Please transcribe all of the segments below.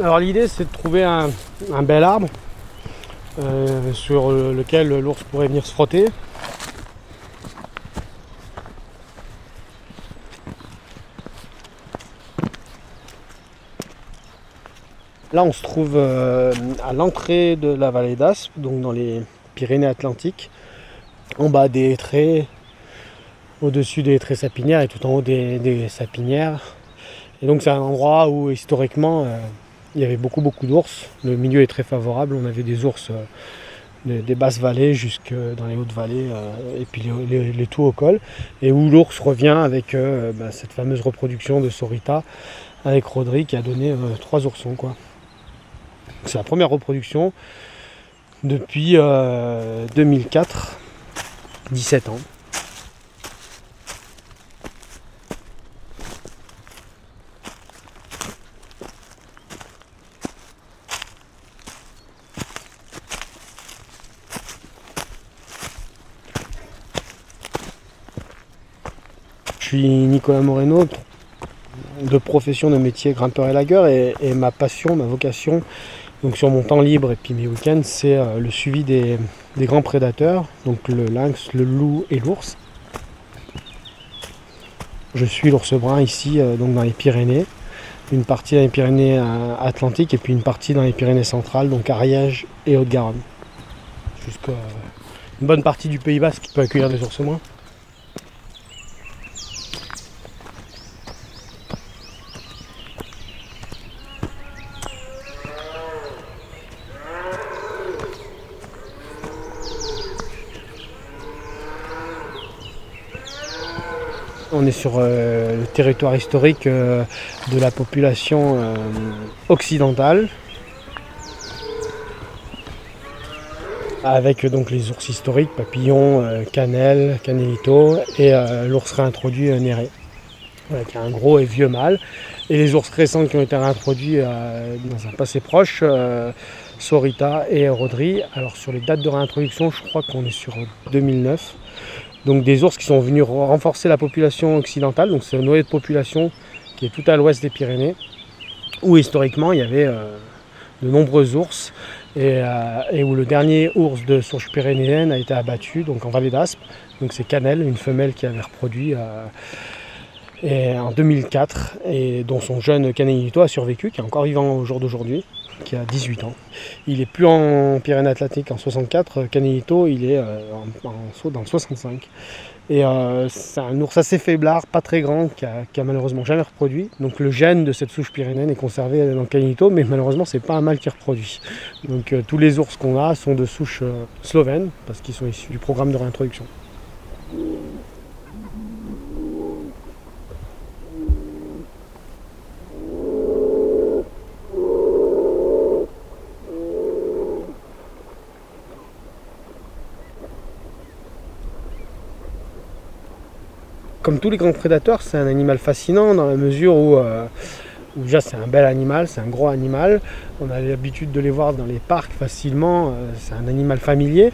Alors l'idée c'est de trouver un, bel arbre euh, sur lequel l'ours pourrait venir se frotter. Là on se trouve euh, à l'entrée de la vallée d'Aspe, donc dans les Pyrénées-Atlantiques, en bas des traits, au-dessus des traits sapinières et tout en haut des sapinières. Et donc c'est un endroit où historiquement euh, il y avait beaucoup beaucoup d'ours. Le milieu est très favorable. On avait des ours euh, des, basses vallées jusque dans les hautes vallées euh, et puis les, tout au col. Et où l'ours revient avec bah, cette fameuse reproduction de Sorita avec Rodri qui a donné trois oursons. Quoi. C'est la première reproduction depuis 2004, 17 ans. Suis Nicolas Moreno, de profession de métier grimpeur et lagueur, et, ma passion, ma vocation, donc sur mon temps libre et puis mes week-ends, c'est euh, le suivi des, grands prédateurs, donc le lynx, le loup et l'ours. Je suis l'ours brun ici, euh, donc dans les Pyrénées, une partie dans les Pyrénées euh, Atlantiques et puis une partie dans les Pyrénées centrales, donc Ariège et Haute-Garonne. Jusqu'à une bonne partie du Pays Basque qui peut accueillir des ours bruns. On est sur euh, le territoire historique euh, de la population euh, occidentale, avec donc les ours historiques, papillons, cannelle, canelito, et l'ours réintroduit néré, qui est un gros et vieux mâle. Et les ours récents qui ont été réintroduits dans un passé proche, Sorita et Rodri. Alors sur les dates de réintroduction, je crois qu'on est sur 2009. Donc des ours qui sont venus renforcer la population occidentale, donc c'est un noyau de population qui est tout à l'ouest des Pyrénées, où historiquement il y avait euh, de nombreux ours. Euh, et, où le dernier ours de source pyrénéenne a été abattu, donc en vallée d'Aspe. Donc c'est Canel, une femelle qui avait reproduit euh, en 2004 et dont son jeune canelito a survécu, qui est encore vivant au jour d'aujourd'hui qui a 18 ans. Il est plus en Pyrénées-Atlantiques en 64, Canelito il est euh, en, dans le 65. Et euh, c'est un ours assez faiblard, pas très grand, qui a, malheureusement jamais reproduit. Donc le gène de cette souche pyrénéenne est conservé dans Canelito, mais malheureusement c'est pas un mâle qui reproduit. Donc euh, tous les ours qu'on a sont de souche slovène, parce qu'ils sont issus du programme de réintroduction. Comme tous les grands prédateurs, c'est un animal fascinant dans la mesure où, euh, déjà c'est un bel animal, c'est un gros animal. On a l'habitude de les voir dans les parcs facilement. Euh, c'est un animal familier.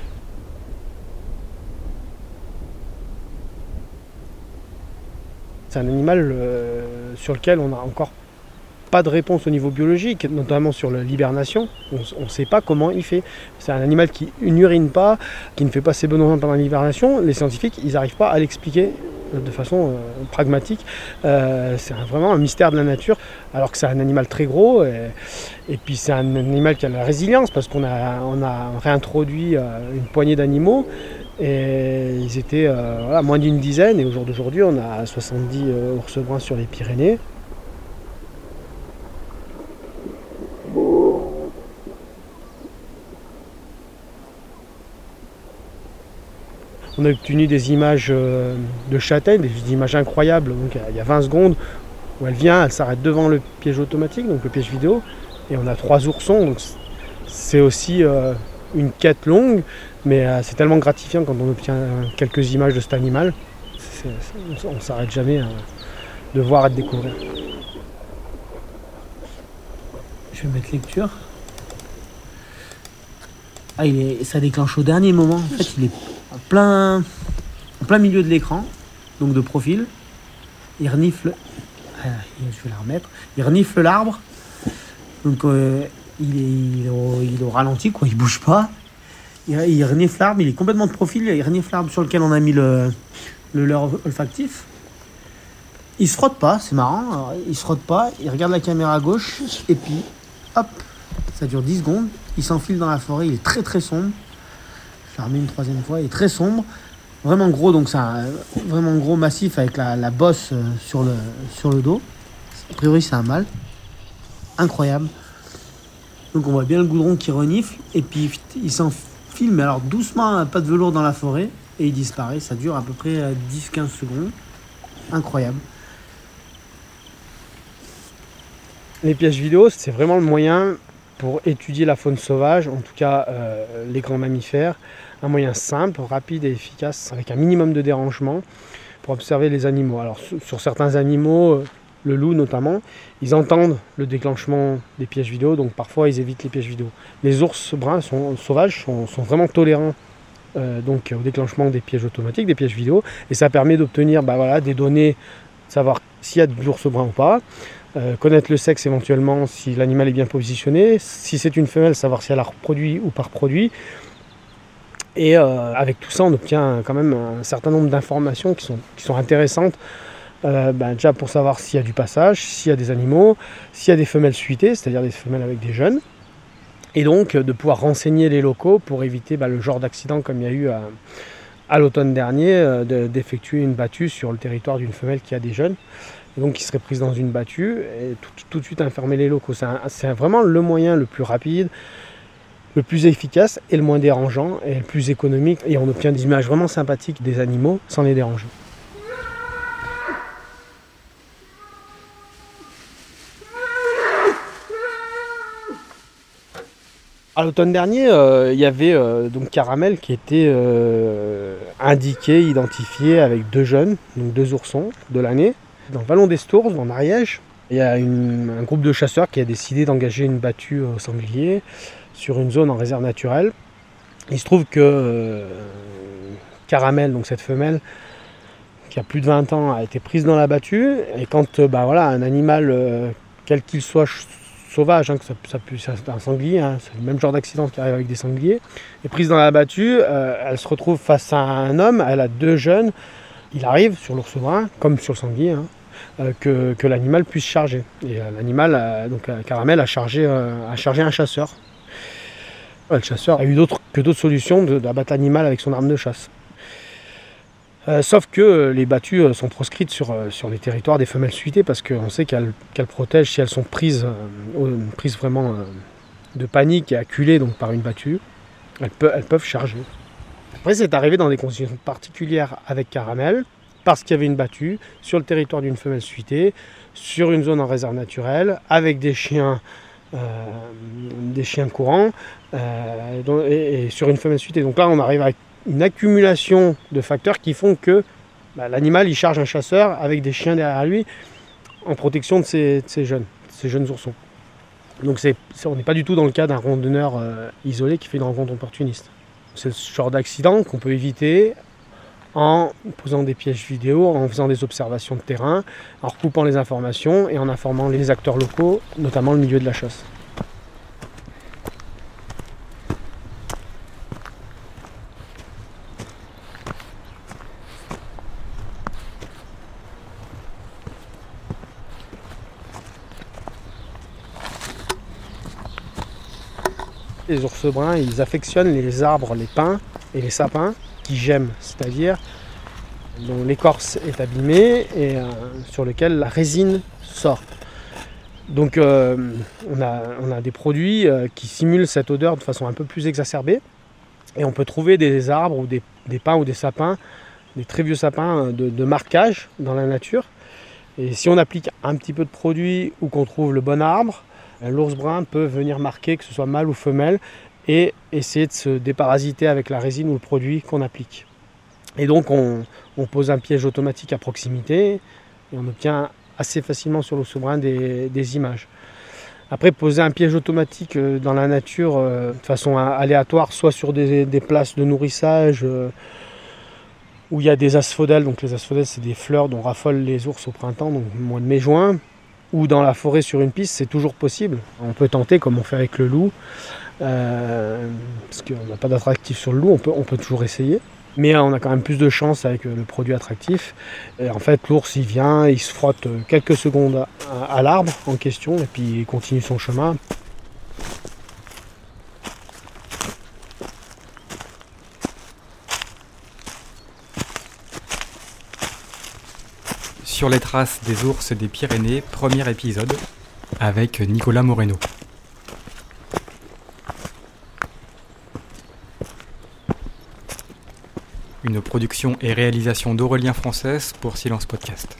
C'est un animal euh, sur lequel on n'a encore pas de réponse au niveau biologique, notamment sur l'hibernation. On ne sait pas comment il fait. C'est un animal qui n'urine pas, qui ne fait pas ses besoins pendant l'hibernation. Les scientifiques, ils n'arrivent pas à l'expliquer de façon euh, pragmatique. Euh, c'est vraiment un mystère de la nature, alors que c'est un animal très gros. Et, puis c'est un animal qui a la résilience, parce qu'on a, réintroduit euh, une poignée d'animaux. Et ils étaient moins d'une dizaine, et au jour d'aujourd'hui, on a 70 ours bruns sur les Pyrénées. On a obtenu des images euh, de châtaigne, des images incroyables. Donc il y a 20 secondes où elle vient, elle s'arrête devant le piège automatique, donc le piège vidéo, et on a trois oursons. C'est aussi euh, une quête longue, mais euh, c'est tellement gratifiant quand on obtient quelques images de cet animal. on ne s'arrête jamais de voir et de découvrir. Je vais mettre lecture. Ah, il est, ça déclenche au dernier moment. En plein, en plein milieu de l'écran, donc de profil. Il renifle. Ah, je vais la remettre. Il renifle l'arbre. Donc euh, il, est, il, au, il est ralenti, quoi, il bouge pas. Il, il renifle l'arbre, il est complètement de profil, il renifle l'arbre sur lequel on a mis le, le leurre olfactif. Il se frotte pas, c'est marrant. Alors, il se frotte pas, il regarde la caméra à gauche, et puis hop, ça dure 10 secondes. Il s'enfile dans la forêt, il est très très sombre. Je remis une troisième fois, il est très sombre. Vraiment gros, donc un vraiment gros massif avec la, bosse euh, sur le, dos. A priori, c'est un mâle. Incroyable. Donc on voit bien le goudron qui renifle, et puis il s'enfile, mais alors doucement, pas de velours dans la forêt, et il disparaît. Ça dure à peu près euh, 10-15 secondes. Incroyable. Les pièges vidéo, c'est vraiment le moyen pour étudier la faune sauvage, en tout cas euh, les grands mammifères. Un moyen simple, rapide et efficace, avec un minimum de dérangement pour observer les animaux. Alors sur, certains animaux, euh, le loup notamment, ils entendent le déclenchement des pièges vidéo, donc parfois ils évitent les pièges vidéo. Les ours bruns sont, sauvages sont, sont vraiment tolérants euh, donc, au déclenchement des pièges automatiques, des pièges vidéo, et ça permet d'obtenir bah, voilà, des données, savoir s'il y a de l'ours brun ou pas, euh, connaître le sexe éventuellement si l'animal est bien positionné, si c'est une femelle, savoir si elle a reproduit ou pas reproduit. Et euh, avec tout ça, on obtient quand même un certain nombre d'informations qui sont, intéressantes. Euh, ben, déjà pour savoir s'il y a du passage, s'il y a des animaux, s'il y a des femelles suitées, c'est-à-dire des femelles avec des jeunes. Et donc de pouvoir renseigner les locaux pour éviter ben, le genre d'accident comme il y a eu à l'automne dernier, euh, de- d'effectuer une battue sur le territoire d'une femelle qui a des jeunes. Donc qui serait prise dans une battue et tout, de suite informer les locaux. C'est vraiment le moyen le plus rapide, le plus efficace et le moins dérangeant et le plus économique. Et on obtient des images vraiment sympathiques des animaux sans les déranger. À l'automne dernier, euh, il y avait euh, donc Caramel qui était euh, indiqué, identifié avec deux jeunes, donc deux oursons de l'année, dans le vallon d'Estourze, en Ariège. Il y a un groupe de chasseurs qui a décidé d'engager une battue au sanglier sur une zone en réserve naturelle. Il se trouve que Caramel, donc cette femelle, qui a plus de 20 ans, a été prise dans la battue. Et quand bah, voilà, un animal, quel qu'il soit sauvage, hein, que ça, ça un sanglier, hein, c'est le même genre d'accident qui arrive avec des sangliers, est prise dans la battue, euh, elle se retrouve face à un homme, elle a deux jeunes, il arrive sur l'ours brun, comme sur le sanglier, hein, euh, que, l'animal puisse charger. Et euh, l'animal, donc Caramel, a chargé, a chargé un chasseur. Le chasseur a eu d'autres que d'autres solutions d'abattre l'animal avec son arme de chasse. Euh, sauf que euh, les battues euh, sont proscrites sur, sur les territoires des femelles suitées parce qu'on sait qu'elles qu'elles protègent si elles sont prises, prises vraiment de panique et acculées donc, par une battue, elles, peu- elles peuvent charger. Après, c'est arrivé dans des conditions particulières avec Caramel parce qu'il y avait une battue sur le territoire d'une femelle suitée, sur une zone en réserve naturelle, avec des chiens, des chiens courants et, et sur une femelle suitée. Donc là, on arrive à une accumulation de facteurs qui font que bah, l'animal charge un chasseur avec des chiens derrière lui en protection de ses, jeunes, oursons. Donc on n'est pas du tout dans le cas d'un randonneur euh, isolé qui fait une rencontre opportuniste. C'est ce genre d'accident qu'on peut éviter en posant des pièges vidéo, en faisant des observations de terrain, en recoupant les informations et en informant les acteurs locaux, notamment le milieu de la chasse. Les ours bruns, ils affectionnent les arbres, les pins et les sapins qui gemment, c'est-à-dire dont l'écorce est abîmée et euh, sur lequel la résine sort. Donc euh, on, a, des produits euh, qui simulent cette odeur de façon un peu plus exacerbée et on peut trouver des arbres ou des, des pins ou des sapins, des très vieux sapins de, marquage dans la nature. Et si on applique un petit peu de produit ou qu'on trouve le bon arbre, l'ours brun peut venir marquer que ce soit mâle ou femelle et essayer de se déparasiter avec la résine ou le produit qu'on applique. Et donc on, pose un piège automatique à proximité et on obtient assez facilement sur l'ours brun des, images. Après, poser un piège automatique euh, dans la nature euh, de façon aléatoire, soit sur des, places de nourrissage euh, où il y a des asphodèles. Donc les asphodèles, c'est des fleurs dont raffolent les ours au printemps, donc au mois de mai-juin. Ou dans la forêt sur une piste, c'est toujours possible. On peut tenter comme on fait avec le loup, euh, parce qu'on n'a pas d'attractif sur le loup, on peut, toujours essayer. Mais on a quand même plus de chance avec le produit attractif. Et en fait, l'ours, il vient, il se frotte quelques secondes à l'arbre en question, et puis il continue son chemin. Sur les traces des ours des Pyrénées, premier épisode, avec Nicolas Moreno. Une production et réalisation d'Aurélien Française pour Silence Podcast.